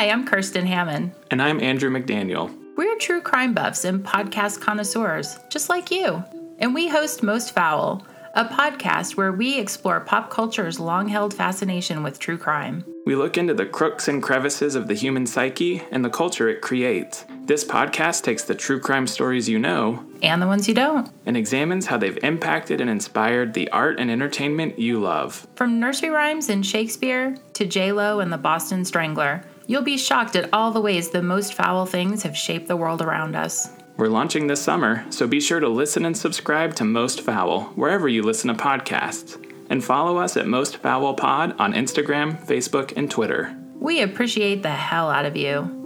Hi, I'm Kirsten Hammond. And I'm Andrew McDaniel. We're true crime buffs and podcast connoisseurs, just like you. And we host Most Foul, a podcast where we explore pop culture's long held fascination with true crime. We look into the crooks and crevices of the human psyche and the culture it creates. This podcast takes the true crime stories you know And the ones you don't. and examines how they've impacted and inspired the art and entertainment you love. From nursery rhymes and Shakespeare to J-Lo and the Boston Strangler, you'll be shocked at all the ways the most foul things have shaped the world around us. We're launching this summer, so be sure to listen and subscribe to Most Foul wherever you listen to podcasts. And follow us at Most Foul Pod on Instagram, Facebook, and Twitter. We appreciate the hell out of you.